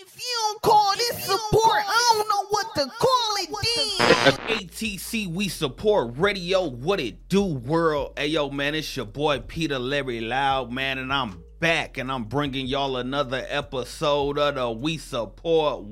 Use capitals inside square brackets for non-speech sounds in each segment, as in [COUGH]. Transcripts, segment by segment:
If you don't call this support, I don't know what to call it then. ATC, we support radio. What it do, world? Hey, yo, man, it's your boy Peter Larry Loud, man, and I'm back and I'm bringing y'all another episode of the We Support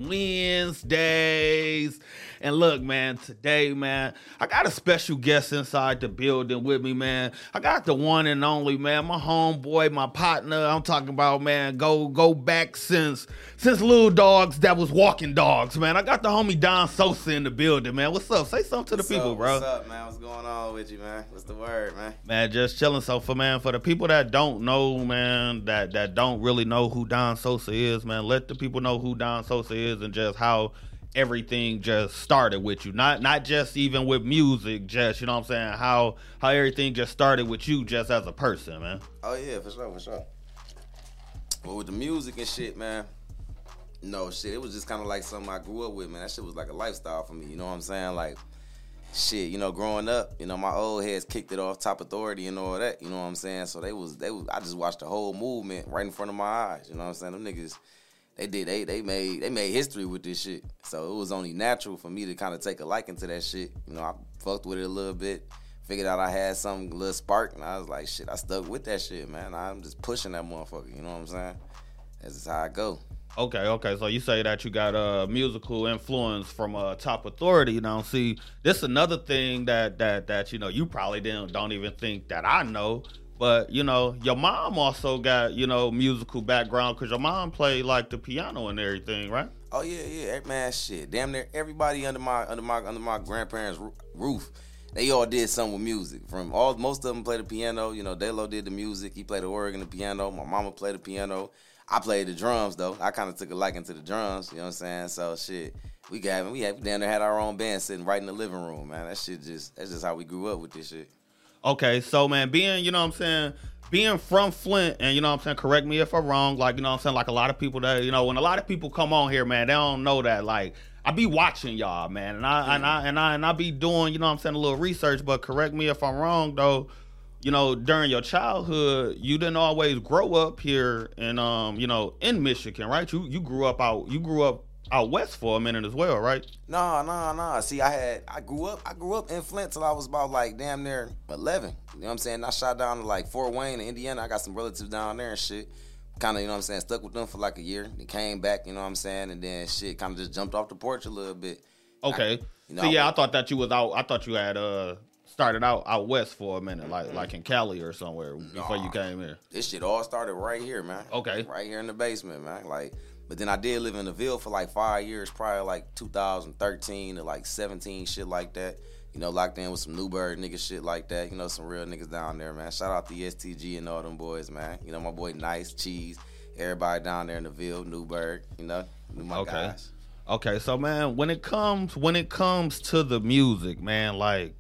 Wednesdays. And look, man, today, man, I got a special guest inside the building with me, man. I got the one and only, man, my homeboy, my partner. I'm talking about, man, go go back since since little dogs that was walking dogs, man. I got the homie Don Sosa in the building, man. What's up? Say something to the What's people, up? bro. What's up, man? What's going on with you, man? What's the word, man? Man, just chilling. So for man, for the people that don't know, man, that that don't really know who Don Sosa is, man, let the people know who Don Sosa is and just how everything just started with you. Not not just even with music, just you know what I'm saying, how how everything just started with you just as a person, man. Oh yeah, for sure, for sure. Well, with the music and shit, man. No shit, it was just kind of like something I grew up with, man. That shit was like a lifestyle for me. You know what I'm saying? Like, shit, you know, growing up, you know, my old heads kicked it off, top authority and all that. You know what I'm saying? So they was, they was. I just watched the whole movement right in front of my eyes. You know what I'm saying? Them niggas, they did, they they made they made history with this shit. So it was only natural for me to kind of take a liking to that shit. You know, I fucked with it a little bit. Figured out I had some little spark, and I was like, shit, I stuck with that shit, man. I'm just pushing that motherfucker. You know what I'm saying? That's just how I go. Okay, okay. So you say that you got a musical influence from a uh, top authority. You know, see, this is another thing that that that you know you probably didn't don't even think that I know. But you know, your mom also got you know musical background because your mom played like the piano and everything, right? Oh yeah, yeah, man, shit. Damn near everybody under my under my under my grandparents' roof, they all did something with music. From all most of them played the piano. You know, Delo did the music. He played the organ, the piano. My mama played the piano. I played the drums though. I kind of took a liking to the drums. You know what I'm saying? So shit, we got we had we down there had our own band sitting right in the living room, man. That shit just that's just how we grew up with this shit. Okay, so man, being, you know what I'm saying, being from Flint, and you know what I'm saying, correct me if I'm wrong, like, you know what I'm saying, like a lot of people that, you know, when a lot of people come on here, man, they don't know that, like, I be watching y'all, man, and I, and I, and I, and I be doing, you know what I'm saying, a little research, but correct me if I'm wrong, though, you know, during your childhood, you didn't always grow up here in, um, you know, in Michigan, right? You, you grew up out, you grew up out west for a minute as well, right? No, no, no. See, I had I grew up I grew up in Flint till I was about like damn near eleven. You know what I'm saying? I shot down to like Fort Wayne in Indiana. I got some relatives down there and shit. Kind of, you know what I'm saying, stuck with them for like a year. They came back, you know what I'm saying, and then shit kind of just jumped off the porch a little bit. Okay. I, you know, See, yeah, I, I thought that you was out. I thought you had uh started out out west for a minute, like like in Cali or somewhere before you came here. this shit all started right here, man. Okay. Right here in the basement, man. Like, but then I did live in the Ville for like five years, probably like 2013 to like 17, shit like that. You know, locked in with some Newburgh niggas, shit like that. You know, some real niggas down there, man. Shout out to the STG and all them boys, man. You know, my boy Nice, Cheese, everybody down there in the Ville, Newburgh. You know, my Okay. guys. Okay, so man, when it comes when it comes to the music, man, like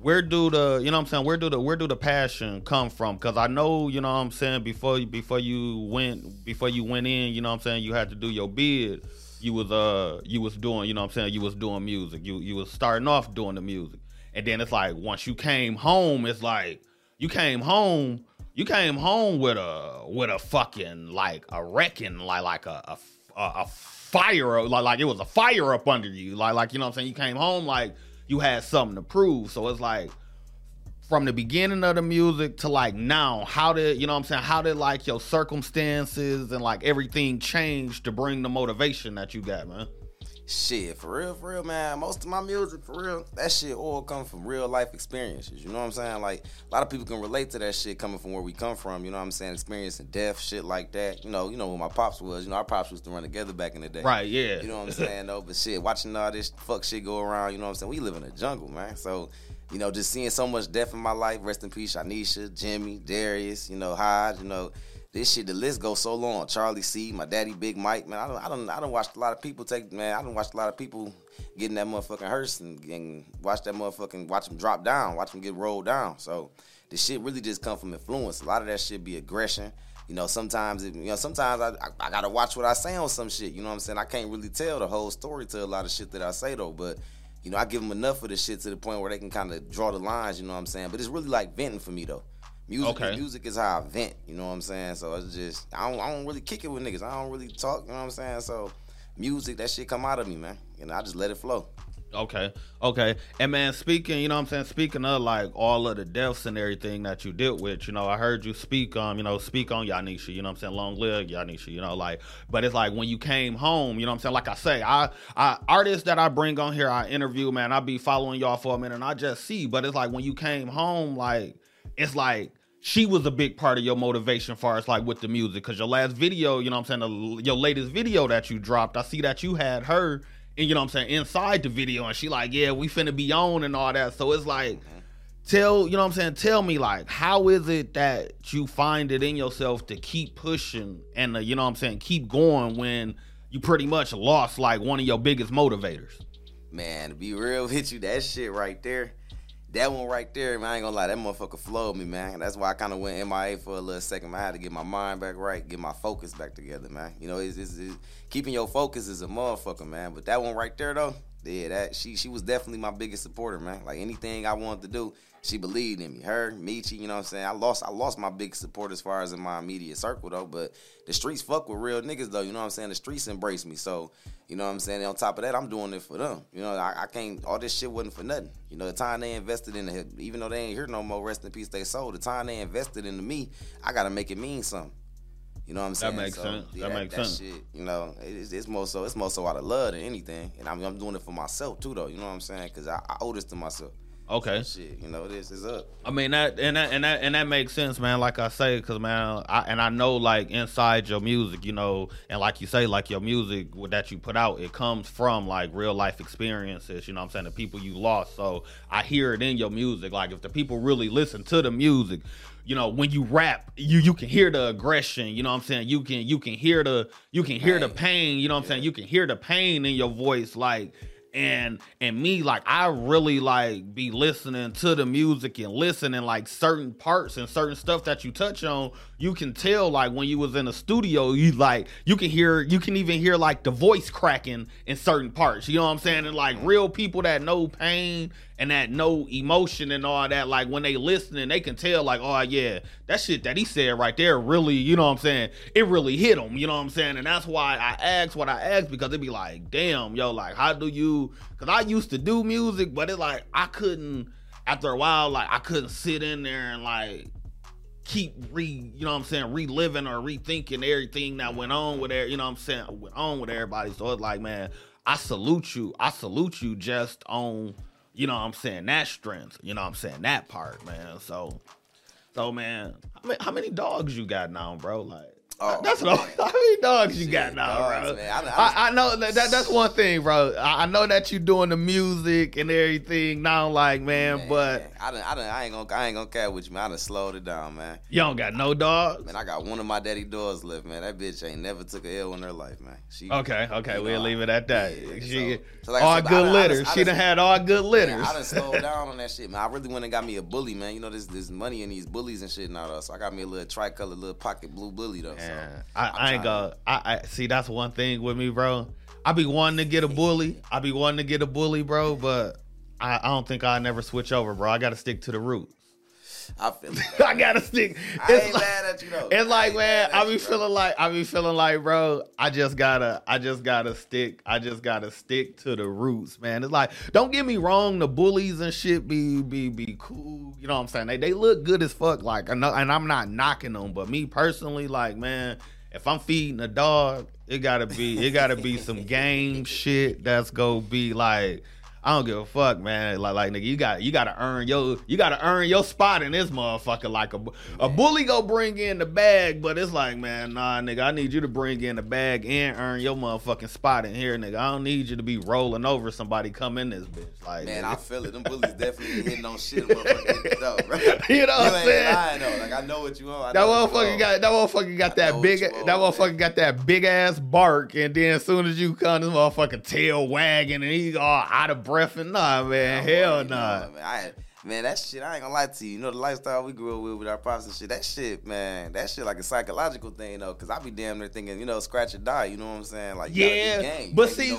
where do the you know what I'm saying, where do the where do the passion come from? Cause I know, you know what I'm saying, before you before you went before you went in, you know what I'm saying, you had to do your bid. You was uh you was doing, you know what I'm saying, you was doing music. You you was starting off doing the music. And then it's like once you came home, it's like you came home, you came home with a with a fucking like a wrecking like like a a, a, a fire like like it was a fire up under you like like you know what I'm saying you came home like you had something to prove. So it's like from the beginning of the music to like now how did you know what I'm saying? How did like your circumstances and like everything change to bring the motivation that you got man Shit, for real, for real, man. Most of my music, for real, that shit all come from real life experiences. You know what I'm saying? Like a lot of people can relate to that shit coming from where we come from. You know what I'm saying? Experiencing death, shit like that. You know, you know what my pops was. You know, our pops used to run together back in the day. right yeah You know what I'm [LAUGHS] saying? though, but shit, watching all this fuck shit go around. You know what I'm saying? We live in a jungle, man. So. You know, just seeing so much death in my life. Rest in peace, Shanisha, Jimmy, Darius. You know, Hodge. You know, this shit, the list goes so long. Charlie C, my daddy, Big Mike, man. I don't, I don't, I don't watch a lot of people take, man. I don't watch a lot of people getting that motherfucking hearse and, and watch that motherfucking, watch them drop down, watch them get rolled down. So the shit really just come from influence. A lot of that shit be aggression. You know, sometimes, it, you know, sometimes I, I, I gotta watch what I say on some shit. You know what I'm saying? I can't really tell the whole story to a lot of shit that I say though, but. You know, I give them enough of the shit to the point where they can kind of draw the lines. You know what I'm saying? But it's really like venting for me though. Music, Okay. music is how I vent. You know what I'm saying? So it's just I don't, I don't really kick it with niggas. I don't really talk. You know what I'm saying? So music, that shit come out of me, man. And I just let it flow. Okay, okay. And man, speaking, you know what I'm saying, speaking of like all of the deaths and everything that you dealt with, you know, I heard you speak um, you know, speak on Yanisha, you know what I'm saying, long live Yanisha, you know, like but it's like when you came home, you know what I'm saying? Like I say, I I artists that I bring on here, I interview, man, I be following y'all for a minute and I just see, but it's like when you came home, like it's like she was a big part of your motivation far as like with the music. Because your last video you know what i'm saying the, your latest video that you dropped i see that you had her and you know what i'm saying inside the video and she like yeah we finna be on and all that. So it's like tell you know what i'm saying tell me like how is it that you find it in yourself to keep pushing and uh, you know what i'm saying keep going when you pretty much lost like one of your biggest motivators? Man, to be real with you, that shit right there, that one right there, man, I ain't gonna lie, that motherfucker flowed me, man. That's why I kind of went MIA for a little second. Man. I had to get my mind back right, get my focus back together, man. You know, it's, it's, it's keeping your focus is a motherfucker, man. But that one right there, though, yeah, that she she was definitely my biggest supporter, man. Like anything I wanted to do, she believed in me. Her, Michi, you know what I'm saying? I lost I lost my big support as far as in my immediate circle though, but the streets fuck with real niggas though, you know what I'm saying? The streets embrace me. So, you know what I'm saying? And on top of that, I'm doing it for them. You know, I, I can't all this shit wasn't for nothing. You know, the time they invested in the even though they ain't here no more, rest in peace, they sold. The time they invested into me, I gotta make it mean something. You know what I'm saying? That makes sense. That makes sense. Shit, you know, it's, it's more so it's more so out of love than anything, and I'm, I'm doing it for myself too, though. You know what I'm saying? Because I, I owe this to myself. Okay Shit, you know, this is up. I mean that and that and that and that makes sense, man. Like I say, because man, I, and I know like inside your music, you know, and like you say, like your music that you put out, it comes from like real life experiences. You know, what I'm saying the people you lost. So I hear it in your music. Like if the people really listen to the music, you know, when you rap, you you can hear the aggression. You know, what I'm saying you can you can hear the you can hear the Pain. pain. You know, what I'm saying you can hear the pain in your voice, like and and me like i really like be listening to the music and listening like certain parts and certain stuff that you touch on you can tell like when you was in a studio you like you can hear you can even hear like the voice cracking in certain parts you know what i'm saying? And like real people that know pain and that no emotion and all that like when they listening they can tell like oh yeah that shit that he said right there really you know what i'm saying it really hit him you know what i'm saying? And that's why i asked what i asked because it'd be like damn yo like how do you because i used to do music but it's like i couldn't after a while like i couldn't sit in there and like keep re you know what I'm saying reliving or rethinking everything that went on with there you know what I'm saying went on with everybody. So it's like man I salute you I salute you just on you know what I'm saying? That strength you know what I'm saying? That part man. So so man how many, how many dogs you got now bro? Like Oh, that's what I'm, [LAUGHS] how many dogs you Shit, got now, dogs, bro? man. I- I- I, I know that, that that's one thing, bro. I, I know that you doing the music and everything now, like man, Man, but I done, I done, I ain't gonna, I ain't gonna care with you, man. I done slowed it down, man. you don't got no dogs. Man, I got one of my daddy dogs left, man. That bitch ain't never took a a L in her life, man. She Okay, okay, we'll know, leave it at that. yeah, she so- so like all said, good litters. she done had all good litters. Man, I done slowed [LAUGHS] down on that shit, man. I really went and got me a bully, man. You know, there's there's money in these bullies and shit now, though. So I got me a little tricolor, little pocket blue bully, though. Man, So I, I'm ain't gonna. I, I see. That's one thing with me, bro. I be wanting to get a bully. I be wanting to get a bully, bro. But I, I don't think I'll never switch over, bro. I gotta stick to the roots. I feel it. [LAUGHS] I gotta stick. I It's ain't like, mad at you though. it's like man, I be bro. feeling like I be feeling like, bro. I just gotta, I just gotta stick. I just gotta stick to the roots, man. It's like, don't get me wrong, the bullies and shit be be be cool. You know what I'm saying? They they look good as fuck. Like, I know, and I'm not knocking them, but me personally, like, man, if I'm feeding a dog, it gotta be, it gotta be some game shit that's gonna be like. I don't give a fuck, man. Like, like nigga, you got you got to earn your you got to earn your spot in this motherfucker. Like a a bully go bring in the bag, but it's like, man, nah, nigga, I need you to bring in the bag and earn your motherfucking spot in here, nigga. I don't need you to be rolling over somebody come in this bitch. Like, Man, nigga. I feel it. Them bullies [LAUGHS] definitely hitting on shit. Motherfucker, [LAUGHS] bro. You know what I'm saying? lying though. Like I know what you want. I That know what you motherfucker got that motherfucker got that big that motherfucker got that big ass bark, and then as soon as you come, this motherfucker tail wagging, and he all out of breath and nah, man, hell You know, nah. Man, I, man, that shit, I ain't gonna lie to you. You know, the lifestyle we grew up with with our pops and shit, that shit, man, that shit like a psychological thing, though. Cause I be damn near thinking, you know, scratch or die. You know what I'm saying? Like, you Yeah. But see-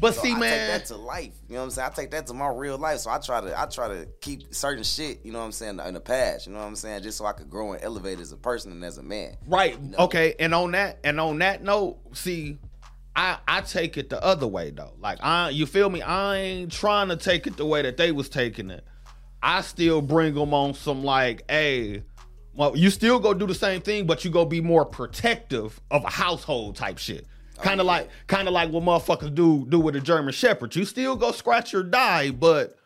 but So see, I man- take that to life. You know what I'm saying? I take that to my real life. So I try to, I try to keep certain shit, you know what I'm saying, in the past. You know what I'm saying? Just so I could grow and elevate as a person and as a man. Right. know? Okay. And on that and on that note, see, I I take it the other way though. Like I, you feel me? I ain't trying to take it the way that they was taking it. I still bring them on some like, hey, well, you still go do the same thing, but you go be more protective of a household type shit. Oh, kind of yeah. like, kind of like what motherfuckers do do with a German Shepherd. You still go scratch or die, but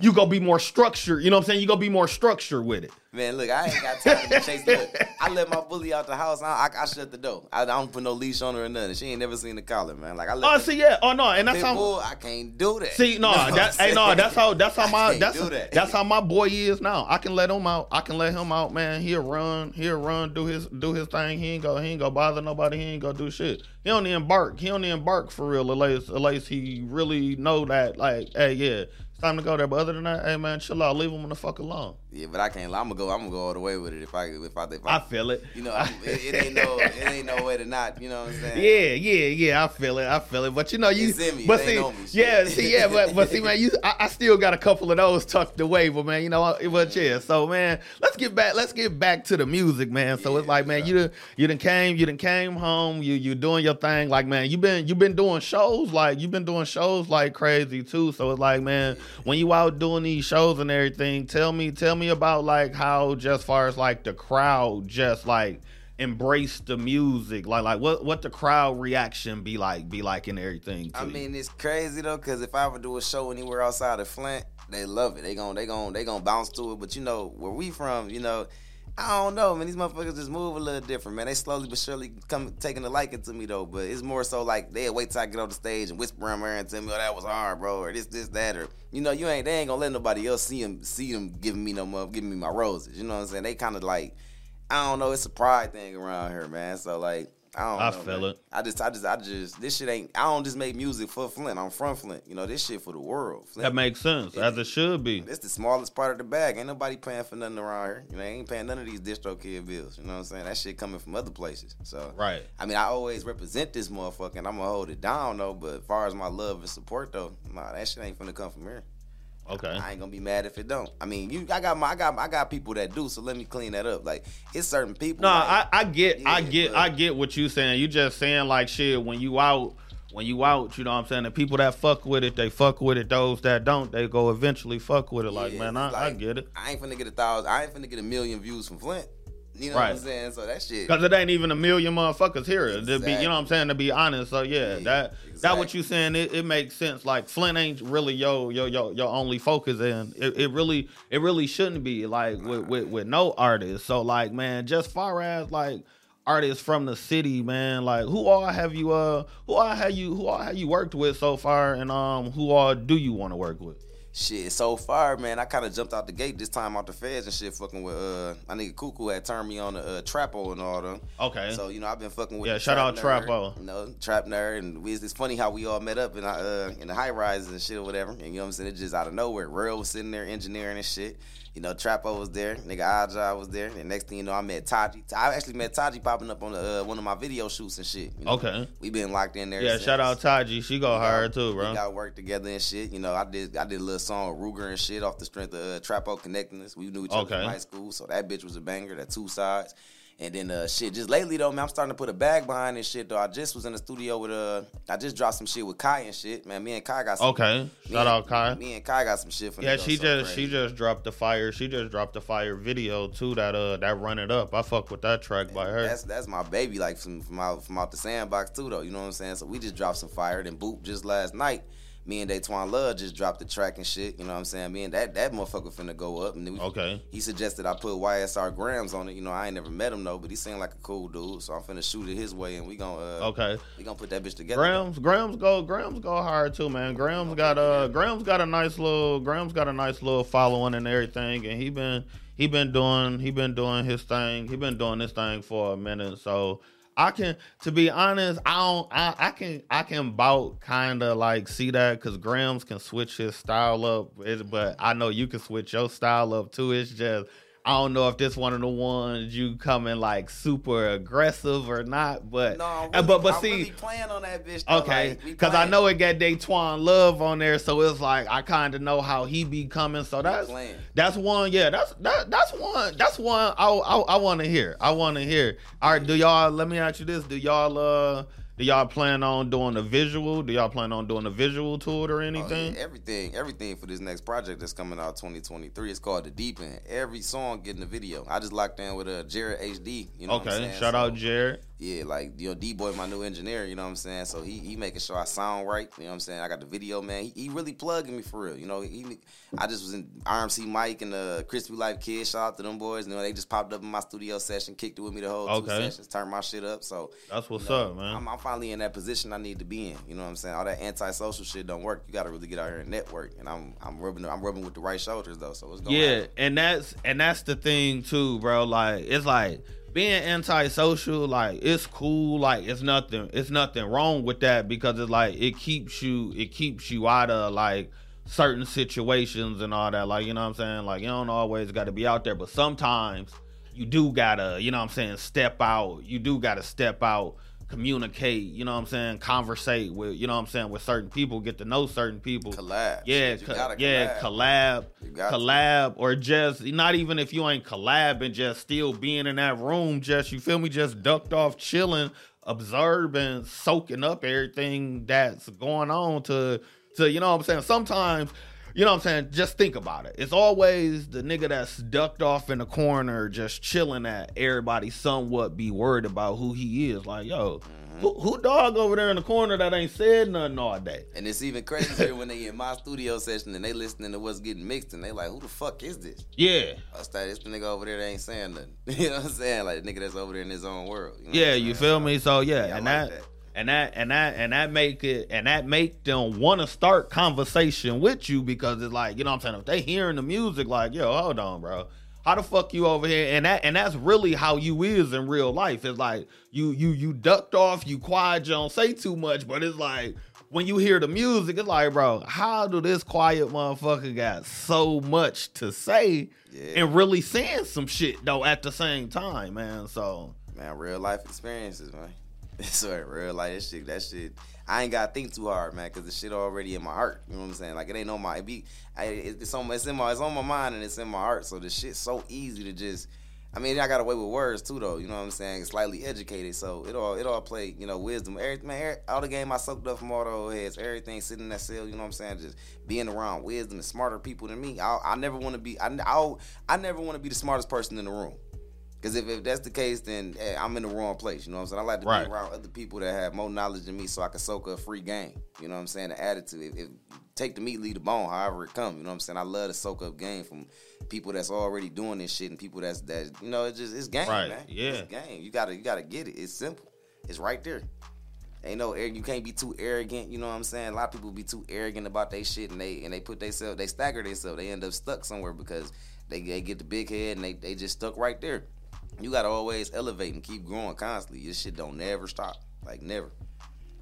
you go be more structured. You know what I'm saying? You go be more structured with it. Man, look, I ain't got time to chase. Look, I let my bully out the house. I, I, I shut the door. I, I don't put no leash on her or nothing. She ain't never seen the collar, man. Like I let Oh, see, yeah. Oh no, and that's how. bull, I can't do that. See, no, [LAUGHS] You know that hey, no, that's how that's how my that's that. that's how my boy is now. I can let him out. I can let him out, man. He'll run, he'll run, do his do his thing. He ain't go, he ain't go bother nobody. He ain't go do shit. He don't even bark. He don't even bark for real. Unless unless he really know that, like, hey, yeah, it's time to go there. But other than that, hey man, chill out. Leave him the fuck alone. Yeah, but I can't. I'm gonna go. I'm gonna go all the way with it. If I if I if I, I feel it. you know, it, it ain't no it ain't no way to not. You know what I'm saying? Yeah, yeah, yeah. I feel it. I feel it. But you know, you. Me. But see, me. yeah, see, yeah, but but see, man, you. I, I still got a couple of those tucked away, but man, you know, was yeah. So man, let's get back. Let's get back to the music, man. So it's like, man, you done, you done came, you done came home. You you doing your thing, like man. You been you been doing shows, like you've been doing shows like crazy too. So it's like, man, when you out doing these shows and everything, tell me tell me about like how just far as like the crowd just like embrace the music like like what what the crowd reaction be like be like and everything to I you? mean, it's crazy though, cause if I ever do a show anywhere outside of Flint, they love it. They gon' they gon' they gon' bounce to it. But you know where we from, you know. I don't know, man. These motherfuckers just move a little different, man. They slowly but surely come taking a liking to me though. But it's more so like they wait till I get on the stage and whisper in my ear and tell me, "Oh, that was hard, bro," or this, this, that, or you know, you ain't they ain't gonna let nobody else see them see them giving me no more, giving me my roses. You know what I'm saying? They kind of like, I don't know. It's a pride thing around here, man. So like, I don't. I know, feel man. it. I just, I just, I just. This shit ain't. I don't just make music for Flint. I'm from Flint. You know, this shit for the world. Flint, that makes sense as it should be this the smallest part of the bag. Ain't nobody paying for nothing around here. You know, ain't paying none of these DistroKid bills. You know what I'm saying? That shit coming from other places. So right I mean, I always represent this motherfucker, and I'm gonna hold it down though. But as far as my love and support though, nah, that shit ain't finna come from here. Okay I ain't gonna be mad if it don't. I mean, you, I got my, I got, I got people that do. So let me clean that up. Like it's certain people. no like, I, I get i get but- i get what you saying you just saying like shit when you out when you out you know what i'm saying the people that fuck with it they fuck with it those that don't they go eventually fuck with it like Yeah, man I, it's I get it I ain't finna get a thousand. I ain't finna get a million views from Flint. You know what I'm Right. saying? So that shit. Because it ain't even a million motherfuckers here. To be, you know what I'm saying? To be honest, so yeah, Yeah, that that what exactly. you saying. It, it makes sense. Like Flint ain't really your your your, your only focus, and it, it really it really shouldn't be like with, with with no artists. So like man, just far as like artists from the city, man, like who all have you uh who all have you who all have you worked with so far, and um who all do you want to work with? Shit, so far, man, I kind of jumped out the gate this time out the feds and shit, fucking with uh, my nigga Cuckoo had turned me on the uh, Trapo and all them. Okay. So you know, I've been fucking with Yeah, shout out Nerd, Trapo. You know, Trap Nerd, and we, it's funny how we all met up in uh in the high rises and shit or whatever. And you know what I'm saying? It just out of nowhere. Real was sitting there engineering and shit. You know, Trapo was there, nigga Aja was there, and next thing you know, I met Taji. I actually met Taji popping up on the, uh, one of my video shoots and shit. You know? Okay. we been locked in there. yeah, since. shout out Taji. She go hard too, bro. We got work together and shit. You know, I did I did a little song with Ruger and shit off the strength of uh, Trapo connecting us. We knew each other Okay. from high school, so that bitch was a banger. That two sides. And then uh shit, just lately though, man, I'm starting to put a bag behind this shit though. I just was in the studio with uh I just dropped some shit with Kai and shit. Man, me and Kai got some Okay, shout and- out Kai. Me and Kai got some shit for Yeah, she just she just dropped the fire. She just dropped the fire video too. That uh that run it up. I fuck with that track by her. That's that's my baby, like from from out from out the sandbox too, though. You know what I'm saying? So we just dropped some fire. Then Boop just last night. Me and Daytwan Love just dropped the track and shit. You know what I'm saying? Me and that that motherfucker finna go up. And then we, Okay. He suggested I put YSR Grams on it. You know, I ain't never met him though, but he seemed like a cool dude. So I'm finna shoot it his way, and we gonna uh, Okay. we gonna put that bitch together. Grams, Grams go, Grams go hard too, man. Grams got uh, Grams got a nice little, Grams got a nice little following and everything, and he been he been doing he been doing his thing. He been doing this thing for a minute, so I can, to be honest, I don't, I, I can, I can about kind of like see that because Grams can switch his style up, but I know you can switch your style up too. It's just. I don't know if this one of the ones you coming like super aggressive or not, but No, I'm really, but but see, really playing on that bitch. Though. Okay, like, because I know it got Daytwan Love on there, so it's like I kind of know how he be coming. So that's that's one. Yeah, that's that that's one. That's one. I I, I want to hear. I want to hear. All right, do y'all? Let me ask you this: Do y'all uh do y'all plan on doing a visual? Do y'all plan on doing a visual to it or Oh, yeah, anything? everything, everything for this next project that's coming out 2023. It's called The Deep End. Every song getting a video. I just locked in with a uh, Jared HD. You know what I'm okay, shout So, out Jared. Yeah, like you know, D Boy, my new engineer. You know what I'm saying? So he he making sure I sound right. You know what I'm saying? I got the video, man. He, he really plugging me for real. You know, he, I just was in RMC Mike and the Crispy Life Kids. Shout out to them boys. You know, they just popped up in my studio session, kicked it with me the whole two Okay. sessions, turned my shit up. So That's what's you know, up, man. I'm, I'm finally in that position I need to be in. You know what I'm saying? All that antisocial shit don't work. You got to really get out here and network. And I'm I'm rubbing I'm rubbing with the right shoulders though. So it's going Yeah, and that's and that's the thing too, bro. Like it's like being antisocial, like it's cool, like it's nothing it's nothing wrong with that because it's like it keeps you it keeps you out of like certain situations and all that. Like, you know what I'm saying? Like you don't always gotta be out there, but sometimes you do gotta, you know what I'm saying, step out. You do gotta step out, communicate, you know what I'm saying, conversate with, you know what I'm saying, with certain people, get to know certain people. collab. Yeah, you co- gotta yeah, collab. collab, to. or just not even if you ain't collabing, just still being in that room, just you feel me, just ducked off, chilling, observing, soaking up everything that's going on to, to you know what I'm saying. Sometimes, you know what I'm saying. Just think about it. It's always the nigga that's ducked off in the corner, just chilling. At everybody somewhat be worried about who he is. Like, yo, Mm-hmm. who, who dog over there in the corner that ain't said nothing all day? And it's even crazier when they in my studio session and they listening to what's getting mixed and they like, who the fuck is this? Yeah. I started this the nigga over there that ain't saying nothing. [LAUGHS] You know what I'm saying? Like the nigga that's over there in his own world. You know Yeah, you feel me? So yeah, Yeah, I and like that, that. And that and that and that make it and that make them want to start conversation with you because it's like you know what I'm saying? If they hearing the music like yo hold on bro. How the fuck you over here? And that and that's really how you is in real life. It's like you you you ducked off you quiet you don't say too much but it's like when you hear the music it's like bro how do this quiet motherfucker got so much to say Yeah. and really saying some shit though at the same time man? So Man, real life experiences, man. So real like that shit, that shit. I ain't gotta think too hard, man, cause the shit already in my heart. You know what I'm saying? Like it ain't on my, it be, I, it's on, it's in my, it's on my mind and it's in my heart. So the shit's so easy to just. I mean, I got away with words too, though. You know what I'm saying? Slightly educated, so it all, it all play, you know, wisdom. Everything, man, all the game I soaked up from all the old heads, everything sitting in that cell. You know what I'm saying? Just being around wisdom and smarter people than me. I, I never want to be, I, I, I never want to be the smartest person in the room. Because if, if that's the case, then eh, I'm in the wrong place. You know what I'm saying? I like to Right. be around other people that have more knowledge than me so I can soak a free game. You know what I'm saying? The attitude. If, if take the meat, leave the bone, however it come. You know what I'm saying? I love to soak up game from people that's already doing this shit and people that's that you know, it's just it's game, Right, man. yeah. It's game. You gotta you gotta get it. It's simple. It's right there. Ain't no. You can't be too arrogant. You know what I'm saying? A lot of people be too arrogant about their shit, and they and they put themselves, they stagger themselves. They end up stuck somewhere because they, they get the big head and they, they just stuck right there. You gotta always elevate and keep growing constantly. This shit don't never stop. Like never.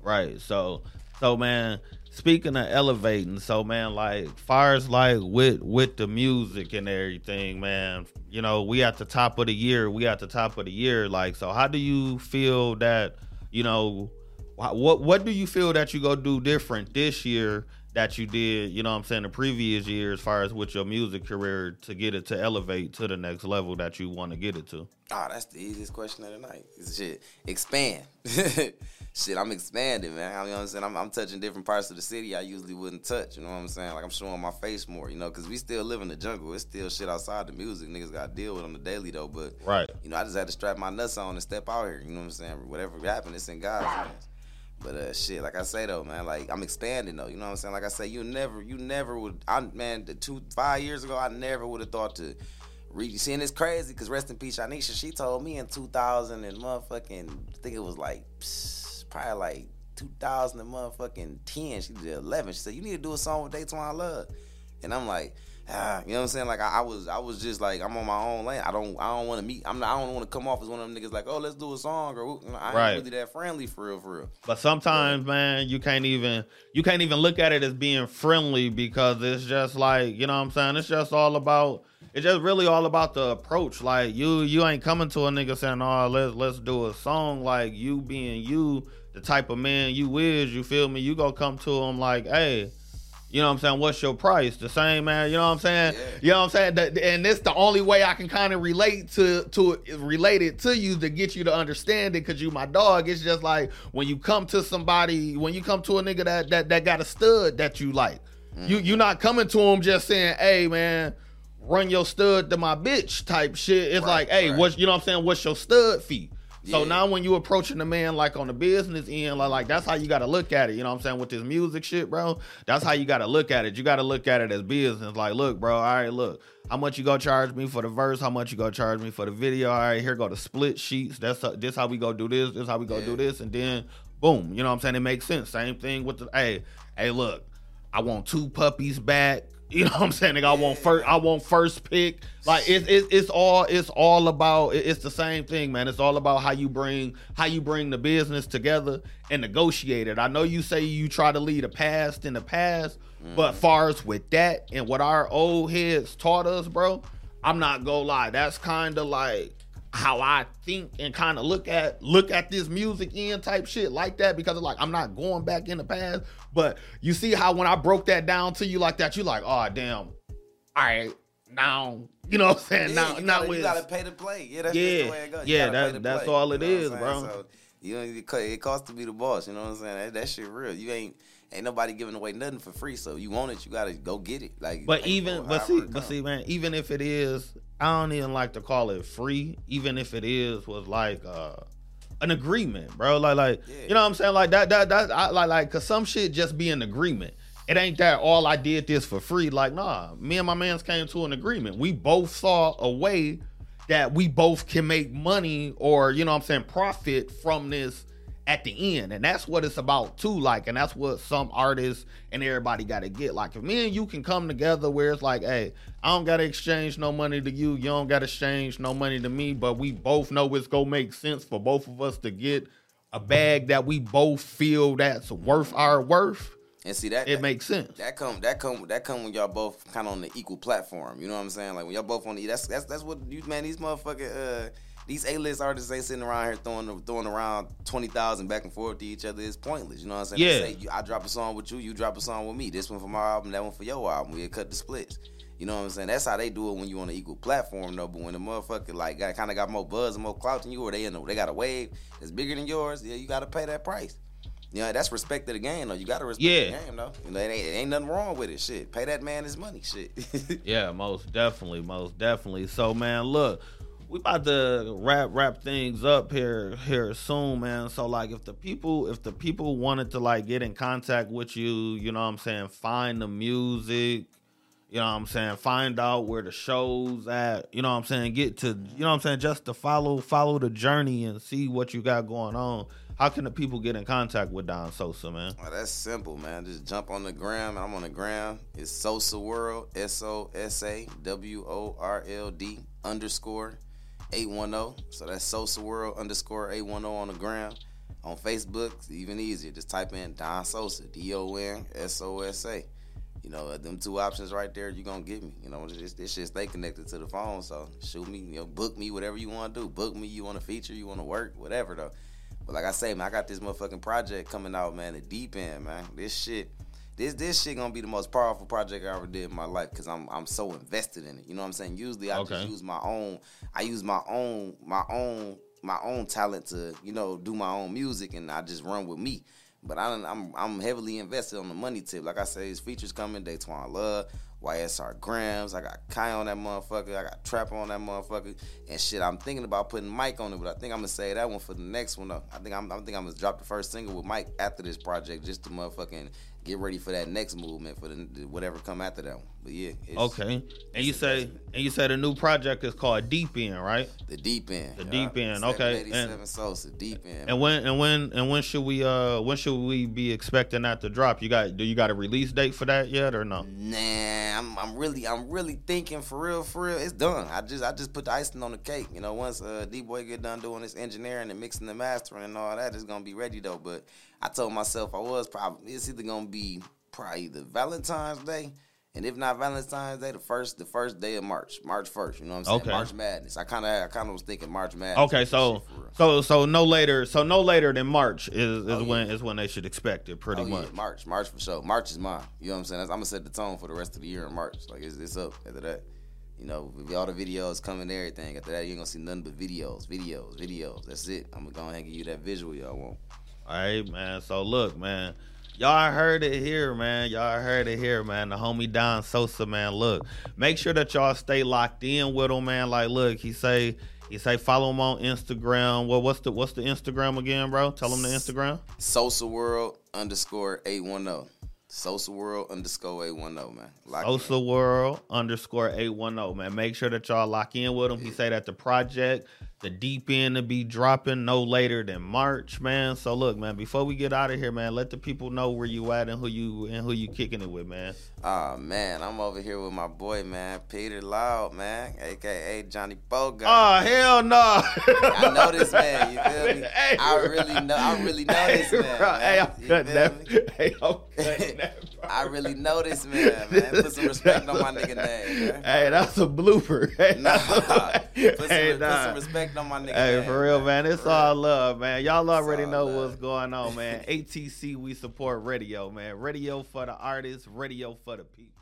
Right. So so man, speaking of elevating, so man, like far as like with with the music and everything, man, you know, we at the top of the year, we at the top of the year. Like, so how do you feel that, you know, what what do you feel that you go do different this year that you did, you know what I'm saying, the previous year as far as with your music career to get it to elevate to the next level that you want to get it to? Ah, that's the easiest question of the night. It's shit. Expand. [LAUGHS] shit, I'm expanding, man. You know what I'm saying? I'm, I'm touching different parts of the city I usually wouldn't touch. You know what I'm saying? Like I'm showing my face more, you know, because we still live in the jungle. It's still shit outside the music niggas got to deal with on the daily, though. But, Right. you know, I just had to strap my nuts on and step out here. You know what I'm saying? Whatever happened, it's in God's hands. But uh, shit, like I say though, man, like I'm expanding though. You know what I'm saying? Like I say, you never, you never would. I man, the two five years ago, I never would have thought to read. Seeing it's crazy because rest in peace, Shanisha. She told me in 2000 and motherfucking, I think it was like pss, probably like 2000 and motherfucking 10. She did 11. She said you need to do a song with Daytwan Love, and I'm like. Ah, you know what I'm saying? Like I, I was, I was just like I'm on my own lane. I don't, I don't want to meet. I'm not. I don't want to come off as one of them niggas like, oh, let's do a song or you know, I ain't Right. really that friendly for real, for real. But sometimes, man, you can't even you can't even look at it as being friendly because it's just like you know what I'm saying. It's just all about it's just really all about the approach. Like you you ain't coming to a nigga saying, "Oh, let's let's do a song." Like you being you, the type of man you is. You feel me? You go come to him like, "Hey." You know what I'm saying? What's your price? The same, man. You know what I'm saying? Yeah. You know what I'm saying? And this the only way I can kind of relate to to relate it to you to get you to understand it because you my dog. It's just like when you come to somebody, when you come to a nigga that that, that got a stud that you like, you you not coming to him just saying, "Hey, man." Run your stud to my bitch type shit. It's Right, like, hey, right. what's you know what I'm saying? What's your stud fee? So Yeah. now when you approaching the man like on the business end, like, like that's how you gotta look at it. You know what I'm saying? With this music shit, bro. That's how you gotta look at it. You gotta look at it as business. Like, look, bro, all right, look. How much you gonna charge me for the verse? How much you gonna charge me for the video? All right, here go the split sheets. That's this how we go do this. This how we go Yeah. do this, and then boom. You know what I'm saying? It makes sense. Same thing with the hey, hey, look. I want two puppies back. You know what I'm saying? Nigga, I want first. I want first pick. Like it's it's it's all it's all about. it- It's the same thing, man. It's all about how you bring how you bring the business together and negotiate it. I know you say you try to lead a past in the past, but mm. far as with that and what our old heads taught us, bro, I'm not gonna lie. That's kind of like how I think and kind of look at look at this music end type shit like that because like I'm not going back in the past. But you see how when I broke that down to you like that, you like, oh damn, all right, now you know what I'm saying. Yeah, now you now gotta, you gotta pay to play. Yeah, that's Yeah, the way it goes. You yeah, that- that's play, all it you know is, bro. So, you know, it co- costs to be the boss. You know what I'm saying? That, that shit real. You ain't ain't nobody giving away nothing for free. So you want it, you gotta go get it. Like, But even but see but see man, even if it is, I don't even like to call it free. Even if it is was like uh an agreement, bro. Like like Yeah. you know what I'm saying? Like that that that I like like cause some shit just be an agreement. It ain't that all I did this for free. Like, nah, me and my mans came to an agreement. We both saw a way that we both can make money or, you know I'm saying, profit from this at the end. And that's what it's about too. Like, and that's what some artists and everybody gotta get. Like if me and you can come together where it's like, hey, I don't gotta exchange no money to you, you don't gotta exchange no money to me, but we both know it's gonna make sense for both of us to get a bag that we both feel that's worth our worth, and see that it makes sense. That come that come that come when y'all both kind of on the equal platform. You know what I'm saying? Like when y'all both on the that's that's that's what you man these motherfucking uh these A list artists ain't sitting around here throwing throwing around twenty thousand back and forth to each other It's pointless. You know what I'm saying? Yeah. say, you, I drop a song with you, you drop a song with me. This one for my album, that one for your album. We cut the splits. You know what I'm saying? That's how they do it when you on an equal platform though. But when the motherfucker like got kind of got more buzz and more clout than you, or they in a, they got a wave that's bigger than yours, yeah, you got to pay that price. You know, that's respect to the game though. You gotta respect Yeah. the game though. You know, it ain't, it ain't nothing wrong with it. Shit. Pay that man his money. Shit. [LAUGHS] Yeah, most definitely, most definitely. So man, look, we about to wrap wrap things up here here soon, man. So like if the people if the people wanted to like get in contact with you, you know what I'm saying, find the music, you know what I'm saying, find out where the show's at, you know what I'm saying, get to you know what I'm saying, just to follow follow the journey and see what you got going on. How can the people get in contact with Don Sosa, man? Oh, that's simple, man. Just jump on the gram. I'm on the gram. It's Sosa World, S O S A W O R L D underscore 810. So that's Sosa World underscore 810 on the gram. On Facebook, it's even easier. Just type in Don Sosa, D O N S O S A. You know, uh, them two options right there, you're going to get me. You know, this, this shit stay connected to the phone. So shoot me, you know, book me, whatever you want to do. Book me, you want to feature, you want to work, whatever, though. But like I say, man, I got this motherfucking project coming out, man, the deep end, man. This shit, this this shit gonna be the most powerful project I ever did in my life because I'm I'm so invested in it. You know what I'm saying? Usually I Okay. just use my own, I use my own, my own, my own talent to you know do my own music and I just run with me. But I, done- I'm I'm heavily invested on the money tip. Like I say, his features coming. Daytwan Love, YSR Grams. I got Kai on that motherfucker. I got Trap on that motherfucker. And shit, I'm thinking about putting Mike on it, but I think I'm gonna say that one for the next one. Though. I think I'm I think I'm gonna drop the first single with Mike after this project, just to motherfucking get ready for that next movement for the whatever come after that one. But yeah, it's Okay. And you say and you say the new project is called Deep End, right? the deep end. The deep end, okay, 787 and- Sosa, deep end. And when and when and when should we uh when should we be expecting that to drop? You got do you got a release date for that yet or no? Nah, I'm I'm really I'm really thinking for real for real. It's done. I just I just put the icing on the cake. You know, once uh, D boy get done doing this engineering and mixing the mastering and all that, it's gonna be ready though. But I told myself I was probably it's either gonna be probably the Valentine's Day And if not Valentine's Day, the first the first day of March, March first. You know what I'm saying? Okay. March Madness. I kind of I kind of was thinking March Madness. Okay, so shit, for real. so so no later, so no later than March is, is Oh, when is when they should expect it, pretty Oh, much. yeah, March, March for sure. March is mine. You know what I'm saying? That's, I'm gonna set the tone for the rest of the year in March. Like it's, it's up after that. You know, all the videos coming, and everything. After that, you ain't gonna see nothing but videos, videos, videos. That's it. I'm gonna go ahead and give you that visual y'all want. All right, man. So look, man. Y'all heard it here, man. Y'all heard it here, man. The homie Don Sosa, man. Look, make sure that y'all stay locked in with him, man. Like, look, he say he say follow him on Instagram. Well, what's the what's the Instagram again, bro? Tell him the Instagram. Sosa World underscore eight one zero. Sosa World underscore eight one zero, man. Lock in. Sosa World underscore eight one zero, man. Make sure that y'all lock in with him. He say that the project, the deep end to be dropping no later than March, man. So look, man, before we get out of here, man, let the people know where you at and who you and who you kicking it with, man. Ah man, I'm over here with my boy, man, Peter Loud, man, aka Johnny Bogart. Oh hell no! I know this man. You feel me? [LAUGHS] Hey, I really know. I really know this man. man. Hey, I'm You cutting that. [LAUGHS] Hey, I'm cutting that. [LAUGHS] I really know this man, man. Put some respect on my nigga name, man. Hey, that's a blooper. Hey, Nah, put some, hey, put some respect on my nigga Hey, name. for real, man. It's For all real. love, man. Y'all already know love. what's going on, man. [LAUGHS] ATC, we support radio, man. Radio for the artists, radio for the people.